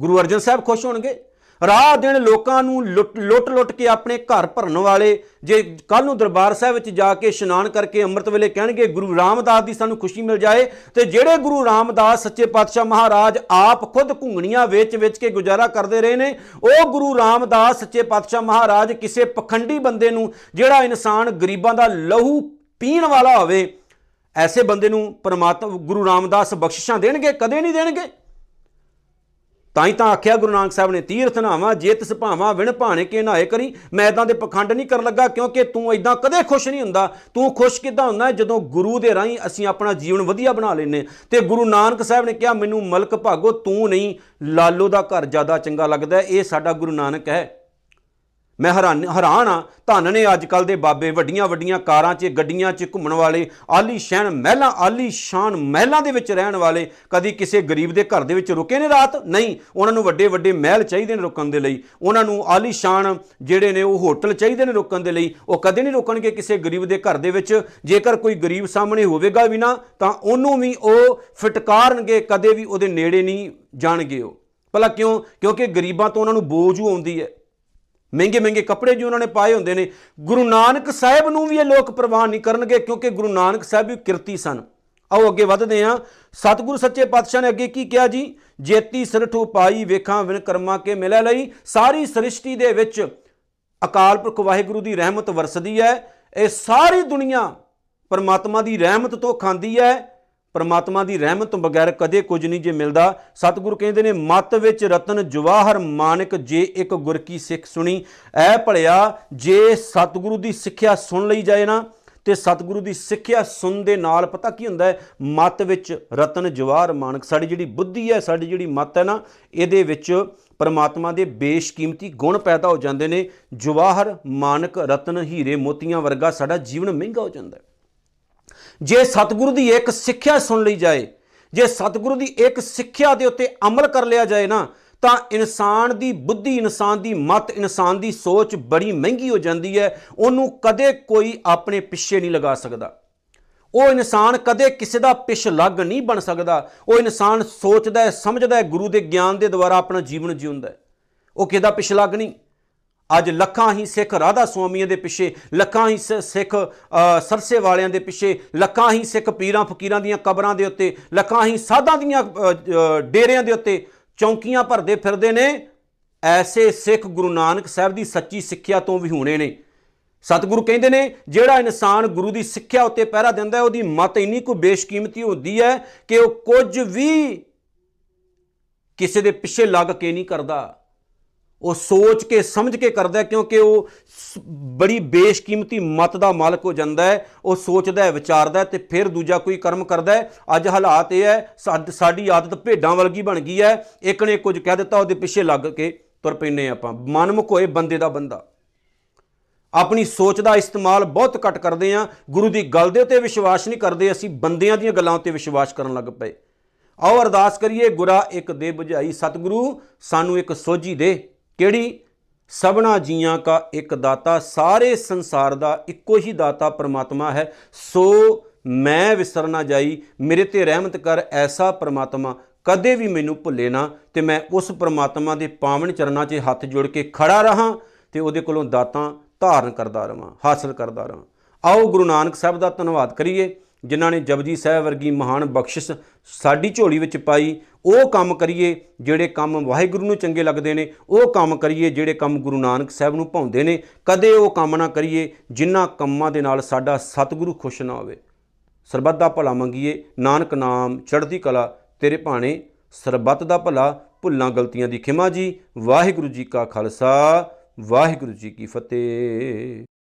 ਗੁਰੂ ਅਰਜਨ ਸਾਹਿਬ ਖੁਸ਼ ਹੋਣਗੇ? ਰਾਹ ਦਿਨ ਲੋਕਾਂ ਨੂੰ ਲੁੱਟ-ਲੁੱਟ ਕੇ ਆਪਣੇ ਘਰ ਭਰਨ ਵਾਲੇ, ਜੇ ਕੱਲ ਨੂੰ ਦਰਬਾਰ ਸਾਹਿਬ ਵਿੱਚ ਜਾ ਕੇ ਇਸ਼ਨਾਨ ਕਰਕੇ ਅੰਮ੍ਰਿਤ ਵੇਲੇ ਕਹਿਣਗੇ, ਗੁਰੂ ਰਾਮਦਾਸ ਦੀ ਸਾਨੂੰ ਖੁਸ਼ੀ ਮਿਲ ਜਾਏ, ਤੇ ਜਿਹੜੇ ਗੁਰੂ ਰਾਮਦਾਸ, ਸੱਚੇ ਪਾਤਸ਼ਾਹ ਮਹਾਰਾਜ ਆਪ ਖੁਦ ਘੁੰਗਣੀਆਂ ਵੇਚ-ਵੇਚ ਕੇ ਗੁਜ਼ਾਰਾ ਕਰਦੇ ਰਹੇ ਨੇ, ਉਹ ਗੁਰੂ ਰਾਮਦਾਸ, ਸੱਚੇ ਪਾਤਸ਼ਾਹ ਮਹਾਰਾਜ ਕਿਸੇ ਪਖੰਡੀ ਬੰਦੇ ਨੂੰ, ਜਿਹੜਾ ਇਨਸਾਨ ਗਰੀਬਾਂ ਦਾ ਲਹੂ ਪੀਣ ਵਾਲਾ ਹੋਵੇ ਐਸੇ ਬੰਦੇ ਨੂੰ ਪਰਮਾਤਮਾ, ਗੁਰੂ ਰਾਮਦਾਸ ਬਖਸ਼ਿਸ਼ਾਂ ਦੇਣਗੇ, ਕਦੇ ਨਹੀਂ ਦੇਣਗੇ? ਤਾਂ ਹੀ ਤਾਂ ਆਖਿਆ ਗੁਰੂ ਨਾਨਕ ਸਾਹਿਬ ਨੇ, ਤੀਰਥ ਨਾਵਾਂ ਜੇ ਤਿਸ ਭਾਵਾਂ, ਵਿਣ ਭਾਣੇ ਕੇ ਨਹਾਏ ਕਰੀ, ਮੈਂ ਇਦਾਂ ਦੇ ਪਖੰਡ ਨਹੀਂ ਕਰਨ ਲੱਗਾ, ਕਿਉਂਕਿ ਤੂੰ ਇਦਾਂ ਕਦੇ ਖੁਸ਼ ਨਹੀਂ ਹੁੰਦਾ। ਤੂੰ ਖੁਸ਼ ਕਿਦਾਂ ਹੁੰਦਾ ਹੈ? ਜਦੋਂ ਗੁਰੂ ਦੇ ਰਾਹੀਂ ਅਸੀਂ ਆਪਣਾ ਜੀਵਨ ਵਧੀਆ ਬਣਾ ਲੈਨੇ ਤੇ ਗੁਰੂ ਨਾਨਕ ਸਾਹਿਬ ਨੇ ਕਿਹਾ, ਮੈਨੂੰ ਮਲਕ ਭਾਗੋ, ਤੂੰ ਨਹੀਂ, ਲਾਲੋ ਦਾ ਘਰ ਜ਼ਿਆਦਾ ਚੰਗਾ ਲੱਗਦਾ ਹੈ। ਇਹ ਸਾਡਾ ਗੁਰੂ ਨਾਨਕ ਹੈ। ਮੈਂ ਹੈਰਾਨ ਹੈਰਾਨ ਆ ਧੰਨ ਨੇ ਅੱਜ ਕੱਲ ਦੇ ਬਾਬੇ ਵੱਡੀਆਂ ਵੱਡੀਆਂ ਕਾਰਾਂ 'ਚ, ਗੱਡੀਆਂ 'ਚ ਘੁੰਮਣ ਵਾਲੇ ਆਲੀ ਸ਼ਾਨ ਮਹਿਲਾਂ ਆਲੀ ਸ਼ਾਨ ਮਹਿਲਾਂ ਦੇ ਵਿੱਚ ਰਹਿਣ ਵਾਲੇ ਕਦੀ ਕਿਸੇ ਗਰੀਬ ਦੇ ਘਰ ਦੇ ਵਿੱਚ ਰੁਕੇ ਨੇ ਰਾਤ? ਨਹੀਂ। ਉਹਨਾਂ ਨੂੰ ਵੱਡੇ ਵੱਡੇ ਮਹਿਲ ਚਾਹੀਦੇ ਨੇ ਰੁਕਣ ਦੇ ਲਈ। ਉਹਨਾਂ ਨੂੰ ਆਲੀ ਸ਼ਾਨ ਜਿਹੜੇ ਨੇ ਉਹ ਹੋਟਲ ਚਾਹੀਦੇ ਨੇ ਰੁਕਣ ਦੇ ਲਈ। ਉਹ ਕਦੇ ਨਹੀਂ ਰੁਕਣਗੇ ਕਿਸੇ ਗਰੀਬ ਦੇ ਘਰ ਦੇ ਵਿੱਚ। ਜੇਕਰ ਕੋਈ ਗਰੀਬ ਸਾਹਮਣੇ ਹੋਵੇਗਾ ਵੀ ਨਾ, ਤਾਂ ਉਹਨੂੰ ਵੀ ਉਹ ਫਟਕਾਰਨਗੇ, ਕਦੇ ਵੀ ਉਹਦੇ ਨੇੜੇ ਨਹੀਂ ਜਾਣਗੇ ਉਹ। ਭਲਾ ਕਿਉਂ? ਕਿਉਂਕਿ ਗਰੀਬਾਂ ਤੋਂ ਉਹਨਾਂ ਨੂੰ ਬੋਝ ਆਉਂਦੀ ਹੈ। ਮਹਿੰਗੇ ਮਹਿੰਗੇ ਕੱਪੜੇ ਜੀ ਉਹਨਾਂ ਨੇ ਪਾਏ ਹੁੰਦੇ ਨੇ। ਗੁਰੂ ਨਾਨਕ ਸਾਹਿਬ ਨੂੰ ਵੀ ਇਹ ਲੋਕ ਪ੍ਰਵਾਹ ਨਹੀਂ ਕਰਨਗੇ ਕਿਉਂਕਿ ਗੁਰੂ ਨਾਨਕ ਸਾਹਿਬ ਵੀ ਕਿਰਤੀ ਸਨ। ਆਓ ਅੱਗੇ ਵਧਦੇ ਹਾਂ। ਸਤਿਗੁਰੂ ਸੱਚੇ ਪਾਤਸ਼ਾਹ ਨੇ ਅੱਗੇ ਕੀ ਕਿਹਾ ਜੀ? ਜੇਤੀ ਸਰਠੂ ਪਾਈ ਵੇਖਾਂ ਵਿਨ ਕਰਮਾਂ ਕੇ ਮਿਲੇ ਲਈ। ਸਾਰੀ ਸ੍ਰਿਸ਼ਟੀ ਦੇ ਵਿੱਚ ਅਕਾਲ ਪੁਰਖ ਵਾਹਿਗੁਰੂ ਦੀ ਰਹਿਮਤ ਵਰਸਦੀ ਹੈ। ਇਹ ਸਾਰੀ ਦੁਨੀਆ ਪਰਮਾਤਮਾ ਦੀ ਰਹਿਮਤ ਤੋਂ ਖਾਂਦੀ ਹੈ। ਪਰਮਾਤਮਾ ਦੀ ਰਹਿਮਤ ਤੋਂ ਬਗੈਰ ਕਦੇ ਕੁਝ ਨਹੀਂ ਜੇ ਮਿਲਦਾ। ਸਤਿਗੁਰੂ ਕਹਿੰਦੇ ਨੇ, ਮਤ ਵਿੱਚ ਰਤਨ ਜਵਾਹਰ ਮਾਨਕ ਜੇ ਇੱਕ ਗੁਰ ਕੀ ਸਿੱਖ ਸੁਣੀ। ਐ ਭਲਿਆ, ਜੇ ਸਤਿਗੁਰੂ ਦੀ ਸਿੱਖਿਆ ਸੁਣ ਲਈ ਜਾਏ ਨਾ, ਤੇ ਸਤਿਗੁਰੂ ਦੀ ਸਿੱਖਿਆ ਸੁਣ ਦੇ ਨਾਲ ਪਤਾ ਕੀ ਹੁੰਦਾ ਹੈ? ਮਤ ਵਿੱਚ ਰਤਨ ਜਵਾਹਰ ਮਾਨਕ, ਸਾਡੀ ਜਿਹੜੀ ਬੁੱਧੀ ਹੈ, ਸਾਡੀ ਜਿਹੜੀ ਮਤ ਹੈ ਨਾ, ਇਹਦੇ ਵਿੱਚ ਪਰਮਾਤਮਾ ਦੇ ਬੇਸ਼ਕੀਮਤੀ ਗੁਣ ਪੈਦਾ ਹੋ ਜਾਂਦੇ ਨੇ। ਜਵਾਹਰ ਮਾਨਕ ਰਤਨ ਹੀਰੇ ਮੋਤੀਆਂ ਵਰਗਾ ਸਾਡਾ ਜੀਵਨ ਮਹਿੰਗਾ ਹੋ ਜਾਂਦਾ ਹੈ। ਜੇ ਸਤਿਗੁਰੂ ਦੀ ਇੱਕ ਸਿੱਖਿਆ ਸੁਣ ਲਈ ਜਾਏ, ਜੇ ਸਤਿਗੁਰੂ ਦੀ ਇੱਕ ਸਿੱਖਿਆ ਦੇ ਉੱਤੇ ਅਮਲ ਕਰ ਲਿਆ ਜਾਏ ਨਾ, ਤਾਂ ਇਨਸਾਨ ਦੀ ਬੁੱਧੀ, ਇਨਸਾਨ ਦੀ ਮਤ, ਇਨਸਾਨ ਦੀ ਸੋਚ ਬੜੀ ਮਹਿੰਗੀ ਹੋ ਜਾਂਦੀ ਹੈ। ਉਹਨੂੰ ਕਦੇ ਕੋਈ ਆਪਣੇ ਪਿੱਛੇ ਨਹੀਂ ਲਗਾ ਸਕਦਾ। ਉਹ ਇਨਸਾਨ ਕਦੇ ਕਿਸੇ ਦਾ ਪਿਛ ਲੱਗ ਨਹੀਂ ਬਣ ਸਕਦਾ। ਉਹ ਇਨਸਾਨ ਸੋਚਦਾ ਹੈ, ਸਮਝਦਾ ਹੈ, ਗੁਰੂ ਦੇ ਗਿਆਨ ਦੇ ਦੁਆਰਾ ਆਪਣਾ ਜੀਵਨ ਜਿਉਂਦਾ ਹੈ। ਉਹ ਕਿਹਦਾ ਪਿਛ ਲੱਗ ਨਹੀਂ? ਅੱਜ ਲੱਖਾਂ ਹੀ ਸਿੱਖ ਰਾਧਾ ਸੁਆਮੀਆਂ ਦੇ ਪਿੱਛੇ ਲੱਖਾਂ ਹੀ ਸ- ਸਿੱਖ ਅ, ਸਰਸੇ ਵਾਲਿਆਂ ਦੇ ਪਿੱਛੇ ਲੱਖਾਂ ਹੀ ਸਿੱਖ ਪੀਰਾਂ ਫਕੀਰਾਂ ਦੀਆਂ ਕਬਰਾਂ ਦੇ ਉੱਤੇ ਲੱਖਾਂ ਹੀ ਸਾਧਾਂ ਦੀਆਂ ਅ, ਅ, ਡੇਰਿਆਂ ਦੇ ਉੱਤੇ ਚੌਂਕੀਆਂ ਭਰਦੇ ਫਿਰਦੇ ਨੇ। ਐਸੇ ਸਿੱਖ ਗੁਰੂ ਨਾਨਕ ਸਾਹਿਬ ਦੀ ਸੱਚੀ ਸਿੱਖਿਆ ਤੋਂ ਵਿਹੂਣੇ ਨੇ। ਸਤਿਗੁਰੂ ਕਹਿੰਦੇ ਨੇ ਜਿਹੜਾ ਇਨਸਾਨ ਗੁਰੂ ਦੀ ਸਿੱਖਿਆ ਉੱਤੇ ਪਹਿਰਾ ਦਿੰਦਾ ਹੈ ਉਹਦੀ ਮਤ ਇੰਨੀ ਕੁ ਬੇਸ਼ਕੀਮਤੀ ਹੁੰਦੀ ਹੈ ਕਿ ਉਹ ਕੁਝ ਵੀ ਕਿਸੇ ਦੇ ਪਿੱਛੇ ਲੱਗ ਕੇ ਨਹੀਂ ਕਰਦਾ। ਉਹ ਸੋਚ ਕੇ, ਸਮਝ ਕੇ ਕਰਦਾ ਹੈ, ਕਿਉਂਕਿ ਉਹ ਸ- ਬੜੀ ਬੇਸ਼ਕੀਮਤੀ ਮਤ ਦਾ ਮਾਲਕ ਹੋ ਜਾਂਦਾ ਹੈ, ਉਹ ਸੋਚਦਾ ਹੈ, ਵਿਚਾਰਦਾ ਹੈ ਤੇ ਫਿਰ ਦੂਜਾ ਕੋਈ ਕਰਮ ਕਰਦਾ ਹੈ। ਅੱਜ ਹਾਲਾਤ ਇਹ ਹੈ, ਸਾਡ- ਸਾਡੀ ਆਦਤ ਭੇਡਾਂ ਵਰਗੀ ਬਣ ਗਈ ਹੈ। ਇੱਕ ਨੇ ਕੁਝ ਕਹਿ ਦਿੱਤਾ, ਉਹਦੇ ਪਿੱਛੇ ਲੱਗ ਕੇ ਤੁਰ ਪੈਨੇ ਆਪਾਂ। ਮਨਮੁਖ ਹੋਏ ਬੰਦੇ ਦਾ ਬੰਦਾ। ਆਪਣੀ ਸੋਚ ਦਾ ਇਸਤੇਮਾਲ ਬਹੁਤ ਘੱਟ ਕਰਦੇ ਆ ਗੁਰੂ ਦੀ ਗੱਲ ਦੇ ਉੱਤੇ ਵਿਸ਼ਵਾਸ ਨਹੀਂ ਕਰਦੇ, ਅਸੀਂ ਬੰਦਿਆਂ ਦੀਆਂ ਗੱਲਾਂ ਉੱਤੇ ਵਿਸ਼ਵਾਸ ਕਰਨ ਲੱਗ ਪਏ। ਆਓ ਅਰਦਾਸ ਕਰੀਏ, ਗੁਰਾ ਇੱਕ ਦੇ ਬੁਝਾਈ। ਸਤਿਗੁਰੂ, ਸਾਨੂੰ ਇੱਕ ਸੋਝੀ ਦੇ। ਕਿਹੜੀ? ਸਭਨਾ ਜੀਆਂ ਕਾ ਇੱਕ ਦਾਤਾ, ਸਾਰੇ ਸੰਸਾਰ ਦਾ ਇੱਕੋ ਹੀ ਦਾਤਾ ਪ੍ਰਮਾਤਮਾ ਹੈ। ਸੋ ਮੈਂ ਵਿਸਰ ਨਾ ਜਾਈ, ਮੇਰੇ ਤੇ ਰਹਿਮਤ ਕਰ ਐਸਾ ਪ੍ਰਮਾਤਮਾ। ਕਦੇ ਵੀ ਮੈਨੂੰ ਭੁੱਲੇ ਨਾ, ਤੇ ਮੈਂ ਉਸ ਪ੍ਰਮਾਤਮਾ ਦੇ ਪਾਵਨ ਚਰਨਾਂ 'ਚ ਹੱਥ ਜੋੜ ਕੇ ਖੜਾ ਰਹਾ, ਤੇ ਉਹਦੇ ਕੋਲੋਂ ਦਾਤਾਂ ਧਾਰਨ ਕਰਦਾ ਰਵਾਂ, ਹਾਸਲ ਕਰਦਾ ਰਵਾਂ। ਆਓ ਗੁਰੂ ਨਾਨਕ ਸਾਹਿਬ ਦਾ ਧੰਨਵਾਦ ਕਰੀਏ। ਜਿਨ੍ਹਾਂ ਨੇ ਜਪਜੀ ਸਾਹਿਬ ਵਰਗੀ ਮਹਾਨ ਬਖਸ਼ਿਸ਼ ਸਾਡੀ ਝੋਲੀ ਵਿੱਚ ਪਾਈ, ਉਹ ਕੰਮ ਕਰੀਏ ਜਿਹੜੇ ਕੰਮ ਵਾਹਿਗੁਰੂ ਨੂੰ ਚੰਗੇ ਲੱਗਦੇ ਨੇ, ਉਹ ਕੰਮ ਕਰੀਏ ਜਿਹੜੇ ਕੰਮ ਗੁਰੂ ਨਾਨਕ ਸਾਹਿਬ ਨੂੰ ਭਾਉਂਦੇ ਨੇ, ਕਦੇ ਉਹ ਕੰਮ ਨਾ ਕਰੀਏ ਜਿਨ੍ਹਾਂ ਕੰਮਾਂ ਦੇ ਨਾਲ ਸਾਡਾ ਸਤਿਗੁਰੂ ਖੁਸ਼ ਨਾ ਹੋਵੇ। ਸਰਬੱਤ ਦਾ ਭਲਾ ਮੰਗੀਏ, ਨਾਨਕ ਨਾਮ ਚੜ੍ਹਦੀ ਕਲਾ, ਤੇਰੇ ਭਾਣੇ ਸਰਬੱਤ ਦਾ ਭਲਾ, ਭੁੱਲਾਂ ਗਲਤੀਆਂ ਦੀ ਖਿਮਾ ਜੀ, ਵਾਹਿਗੁਰੂ ਜੀ ਕਾ ਖਾਲਸਾ, ਵਾਹਿਗੁਰੂ ਜੀ ਕੀ ਫਤਿਹ।